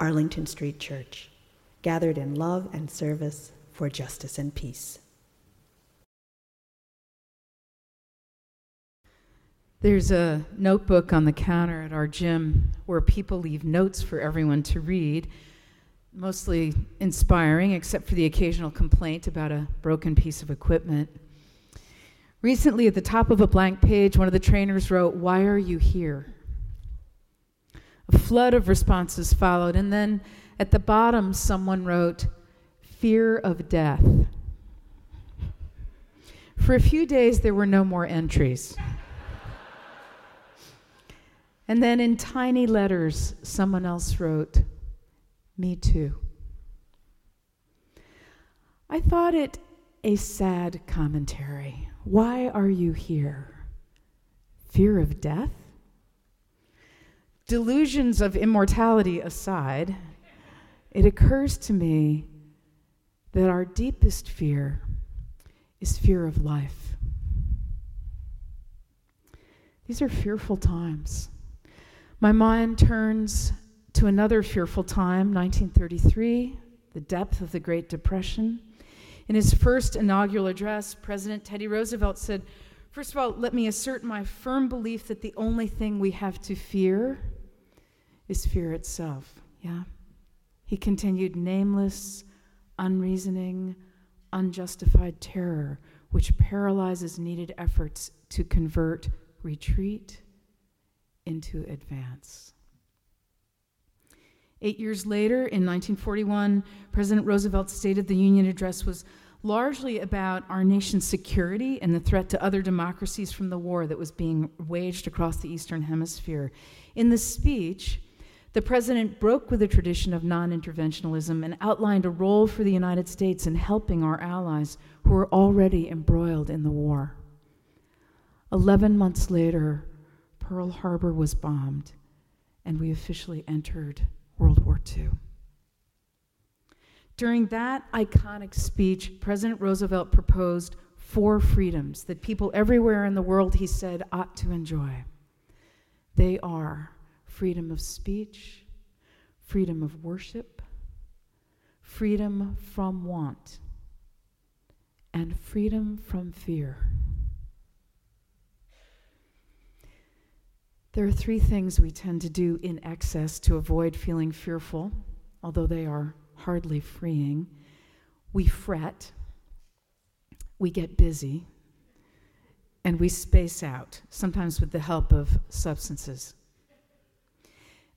Arlington Street Church, gathered in love and service for justice and peace. There's a notebook on the counter at our gym where people leave notes for everyone to read, mostly inspiring, except for the occasional complaint about a broken piece of equipment. Recently, at the top of a blank page, one of the trainers wrote, Why are you here? A flood of responses followed, and then at the bottom, someone wrote, Fear of death. For a few days, there were no more entries. and then in tiny letters, someone else wrote, Me too. I thought it a sad commentary. Why are you here? Fear of death? Delusions of immortality aside, it occurs to me that our deepest fear is fear of life. These are fearful times. My mind turns to another fearful time, 1933, the depth of the Great Depression. In his first inaugural address, President Teddy Roosevelt said, First of all, let me assert my firm belief that the only thing we have to fear is fear itself. Yeah? He continued, nameless, unreasoning, unjustified terror, which paralyzes needed efforts to convert retreat into advance. Eight years later, in 1941, President Roosevelt's State of the Union address was largely about our nation's security and the threat to other democracies from the war that was being waged across the Eastern Hemisphere. In the speech, the president broke with the tradition of non interventionalism and outlined a role for the United States in helping our allies who were already embroiled in the war. Eleven months later, Pearl Harbor was bombed, and we officially entered World War II. During that iconic speech, President Roosevelt proposed four freedoms that people everywhere in the world, he said, ought to enjoy. They are freedom of speech, freedom of worship, freedom from want, and freedom from fear. There are three things we tend to do in excess to avoid feeling fearful, although they are hardly freeing. We fret, we get busy, and we space out, sometimes with the help of substances.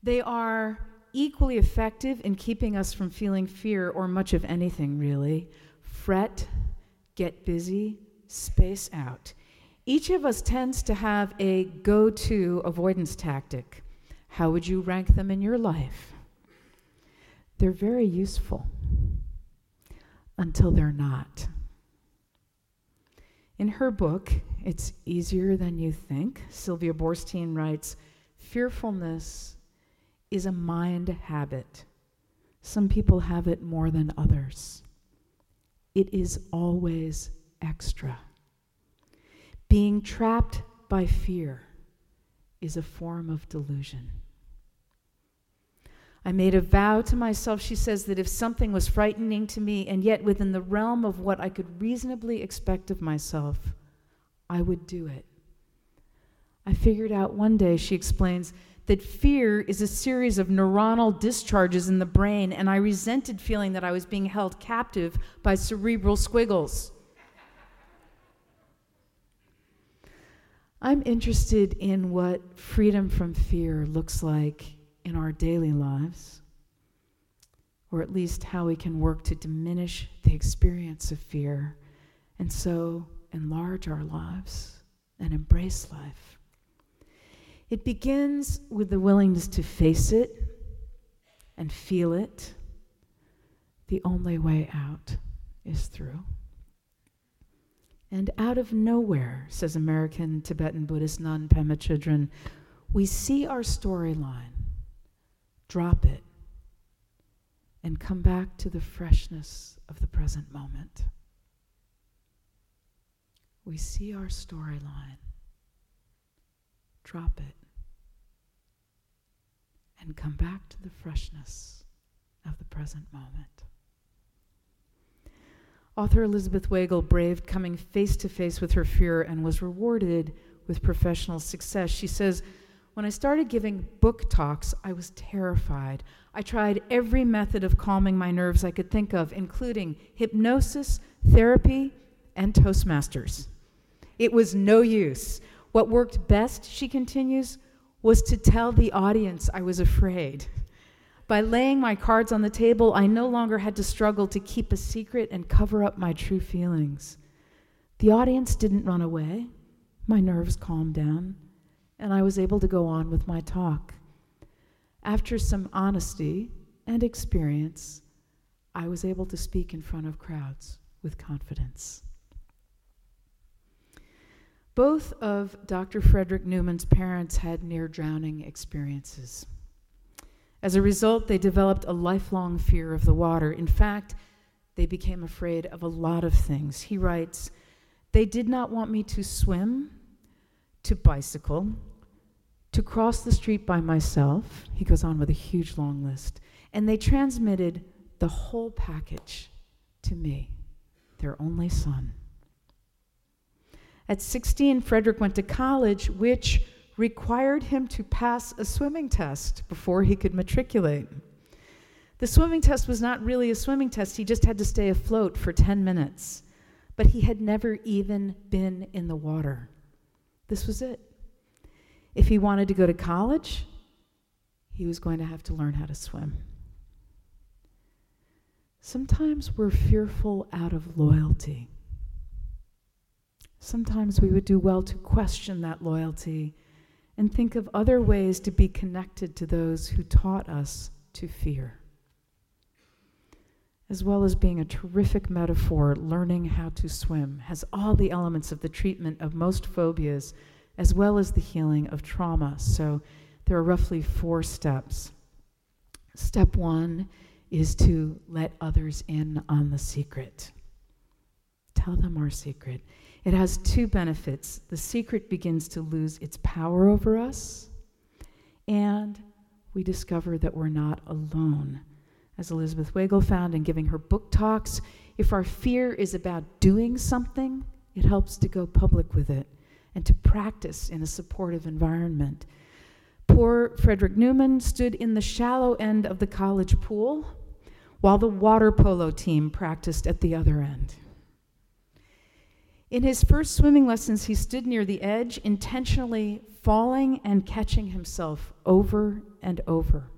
They are equally effective in keeping us from feeling fear or much of anything, really. Fret, get busy, space out. Each of us tends to have a go to avoidance tactic. How would you rank them in your life? They're very useful until they're not. In her book, It's Easier Than You Think, Sylvia Boorstein writes Fearfulness is a mind habit. Some people have it more than others. It is always extra. Being trapped by fear is a form of delusion. I made a vow to myself, she says, that if something was frightening to me and yet within the realm of what I could reasonably expect of myself, I would do it. I figured out one day, she explains, that fear is a series of neuronal discharges in the brain, and I resented feeling that I was being held captive by cerebral squiggles. I'm interested in what freedom from fear looks like in our daily lives, or at least how we can work to diminish the experience of fear and so enlarge our lives and embrace life. It begins with the willingness to face it and feel it, the only way out is through. And out of nowhere, says American Tibetan Buddhist nun Pema Chodron, we see our storyline, drop it, and come back to the freshness of the present moment. We see our storyline, drop it, and come back to the freshness of the present moment. Author Elizabeth Wagele braved coming face to face with her fear and was rewarded with professional success. She says, When I started giving book talks, I was terrified. I tried every method of calming my nerves I could think of, including hypnosis, therapy, and Toastmasters. It was no use. What worked best, she continues, was to tell the audience I was afraid. By laying my cards on the table, I no longer had to struggle to keep a secret and cover up my true feelings. The audience didn't run away. My nerves calmed down, and I was able to go on with my talk. After some honesty and experience, I was able to speak in front of crowds with confidence. Both of Dr. Fredric Neuman's parents had near drowning experiences. As a result, they developed a lifelong fear of the water. In fact, they became afraid of a lot of things. He writes, They did not want me to swim, to bicycle, to cross the street by myself. He goes on with a huge long list. And they transmitted the whole package to me, their only son. At 16, Fredric went to college, which required him to pass a swimming test before he could matriculate. The swimming test was not really a swimming test, he just had to stay afloat for 10 minutes. But he had never even been in the water. This was it. If he wanted to go to college, he was going to have to learn how to swim. Sometimes we're fearful out of loyalty. Sometimes we would do well to question that loyalty and think of other ways to be connected to those who taught us to fear. As well as being a terrific metaphor, learning how to swim has all the elements of the treatment of most phobias, as well as the healing of trauma. So there are roughly four steps. Step one is to let others in on the secret. Tell them our secret. It has two benefits. The secret begins to lose its power over us, and we discover that we're not alone. As Elizabeth Wagele found in giving her book talks, if our fear is about doing something, it helps to go public with it and to practice in a supportive environment. Poor Fredric Neuman stood in the shallow end of the college pool while the water polo team practiced at the other end. In his first swimming lessons, he stood near the edge, intentionally falling and catching himself over and over.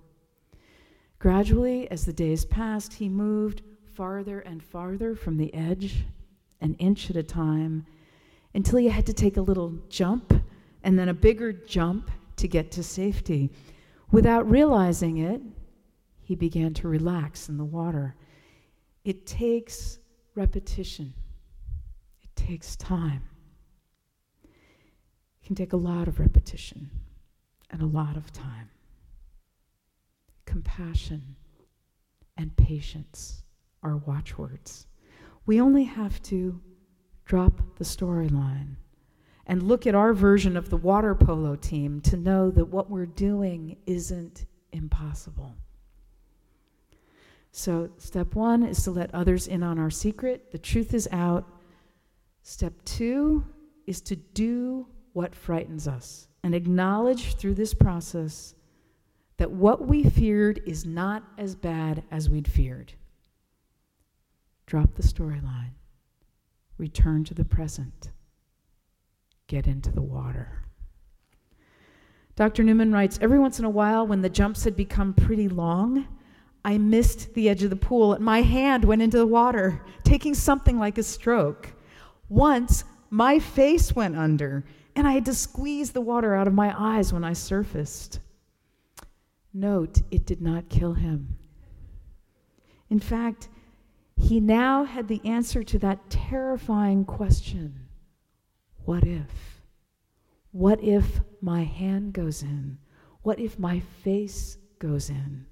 Gradually, as the days passed, he moved farther and farther from the edge, an inch at a time, until he had to take a little jump and then a bigger jump to get to safety. Without realizing it, he began to relax in the water. It takes repetition takes time. It can take a lot of repetition and a lot of time. Compassion and patience are watchwords. We only have to drop the storyline and look at our version of the water polo team to know that what we're doing isn't impossible. So, step one is to let others in on our secret. The truth is out. Step two is to do what frightens us and acknowledge through this process that what we feared is not as bad as we'd feared. Drop the storyline, return to the present, get into the water. Dr. Neuman writes Every once in a while, when the jumps had become pretty long, I missed the edge of the pool and my hand went into the water, taking something like a stroke. Once, my face went under, and I had to squeeze the water out of my eyes when I surfaced. Note, it did not kill him. In fact, he now had the answer to that terrifying question What if? What if my hand goes in? What if my face goes in?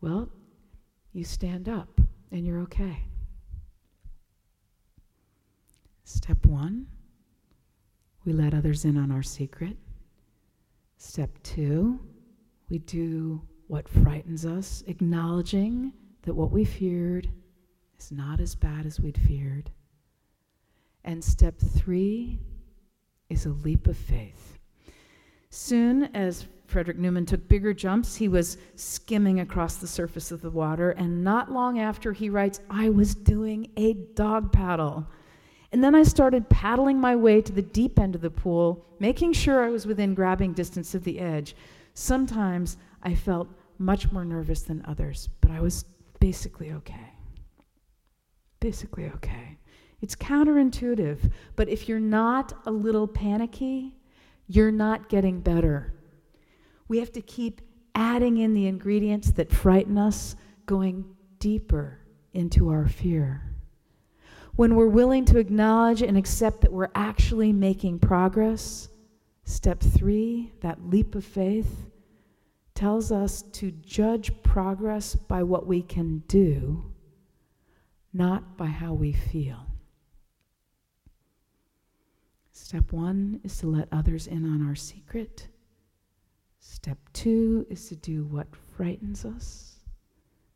Well, you stand up and you're okay. Step one, we let others in on our secret. Step two, we do what frightens us, acknowledging that what we feared is not as bad as we'd feared. And step three is a leap of faith. Soon as Fredric Neuman took bigger jumps, he was skimming across the surface of the water, and not long after, he writes, I was doing a dog paddle. And then I started paddling my way to the deep end of the pool, making sure I was within grabbing distance of the edge. Sometimes I felt much more nervous than others, but I was basically okay. Basically okay. It's counterintuitive, but if you're not a little panicky, you're not getting better. We have to keep adding in the ingredients that frighten us, going deeper into our fear. When we're willing to acknowledge and accept that we're actually making progress, step three, that leap of faith, tells us to judge progress by what we can do, not by how we feel. Step one is to let others in on our secret. Step two is to do what frightens us.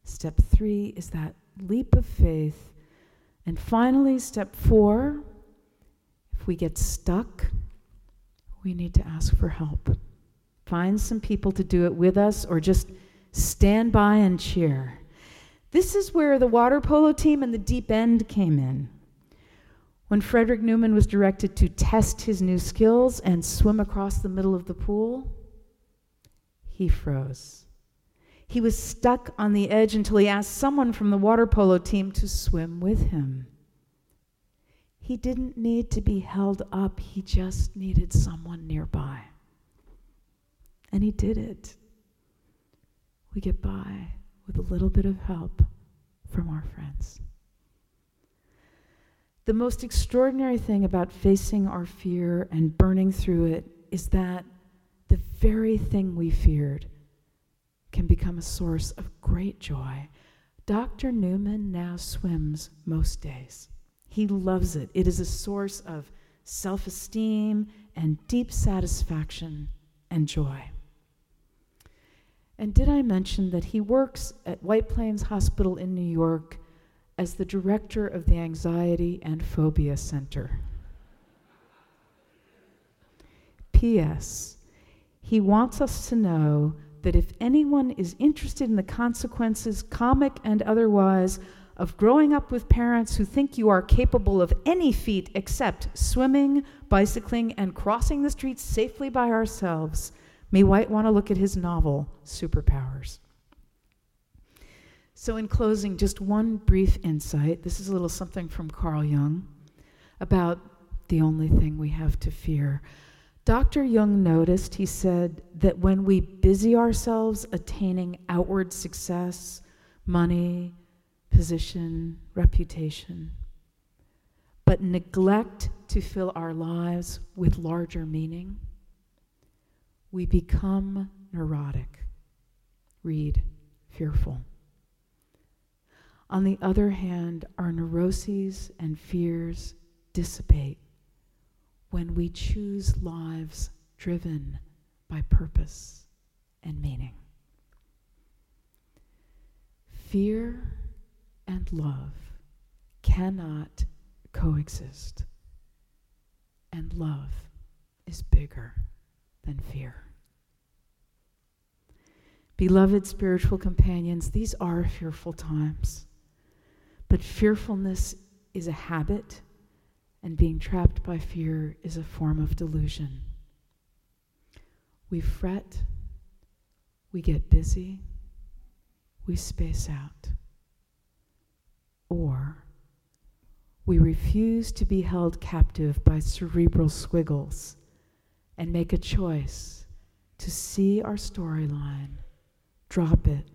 Step three is that leap of faith. And finally, step four, if we get stuck, we need to ask for help. Find some people to do it with us or just stand by and cheer. This is where the water polo team and the deep end came in. When Fredric Neuman was directed to test his new skills and swim across the middle of the pool, he froze. He was stuck on the edge until he asked someone from the water polo team to swim with him. He didn't need to be held up, he just needed someone nearby. And he did it. We get by with a little bit of help from our friends. The most extraordinary thing about facing our fear and burning through it is that the very thing we feared can become a source of great joy. Dr. Neuman now swims most days. He loves it. It is a source of self esteem and deep satisfaction and joy. And did I mention that he works at White Plains Hospital in New York as the director of the Anxiety and Phobia Center. P.S. He wants us to know that if anyone is interested in the consequences, comic and otherwise, of growing up with parents who think you are capable of any feat except swimming, bicycling, and crossing the streets safely by ourselves, may White want to look at his novel, Superpowers. So, in closing, just one brief insight. This is a little something from Carl Jung about the only thing we have to fear. Dr. Jung noticed, he said, that when we busy ourselves attaining outward success, money, position, reputation, but neglect to fill our lives with larger meaning, we become neurotic. Read, fearful. On the other hand, our neuroses and fears dissipate when we choose lives driven by purpose and meaning. Fear and love cannot coexist, and love is bigger than fear. Beloved spiritual companions, these are fearful times. But fearfulness is a habit, and being trapped by fear is a form of delusion. We fret, we get busy, we space out. Or we refuse to be held captive by cerebral squiggles and make a choice to see our storyline, drop it,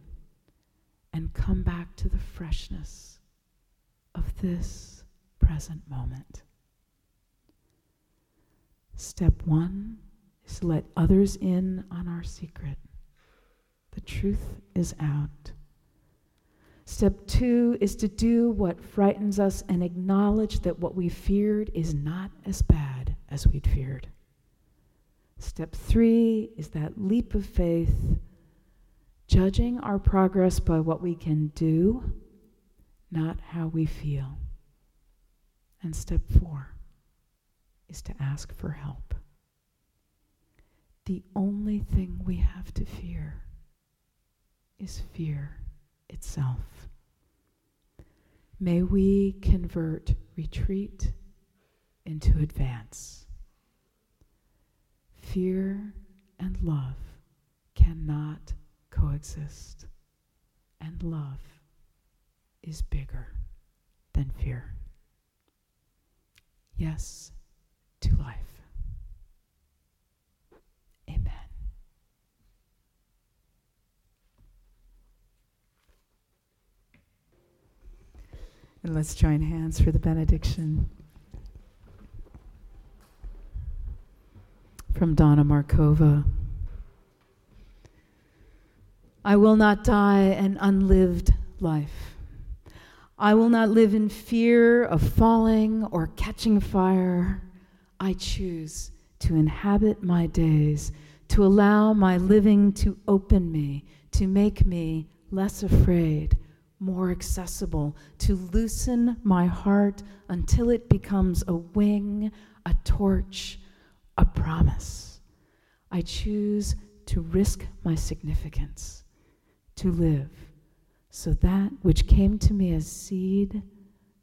and come back to the freshness of this present moment. Step one is to let others in on our secret. The truth is out. Step two is to do what frightens us and acknowledge that what we feared is not as bad as we'd feared. Step three is that leap of faith, judging our progress by what we can do, not how we feel. And step four is to ask for help. The only thing we have to fear is fear itself. May we convert retreat into advance. Fear and love cannot coexist, and love is bigger than fear. Yes to life. Amen. And let's join hands for the benediction. From Donna Markova. I will not die an unlived life. I will not live in fear of falling or catching fire. I choose to inhabit my days, to allow my living to open me, to make me less afraid, more accessible, to loosen my heart until it becomes a wing, a torch, a promise. I choose to risk my significance, to live, so that which came to me as seed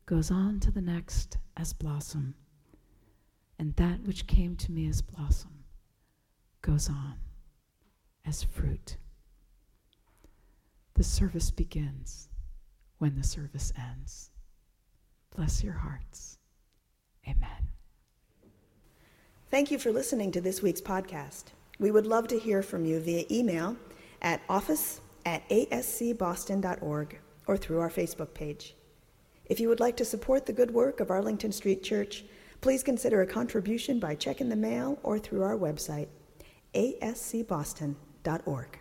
goes on to the next as blossom and that which came to me as blossom goes on as fruit. The service begins when the service ends. Bless your hearts. Amen. Thank you for listening to this week's podcast. We would love to hear from you via email at office at ascboston.org or through our Facebook page. If you would like to support the good work of Arlington Street Church, Please consider a contribution by check in the mail or through our website, ascboston.org.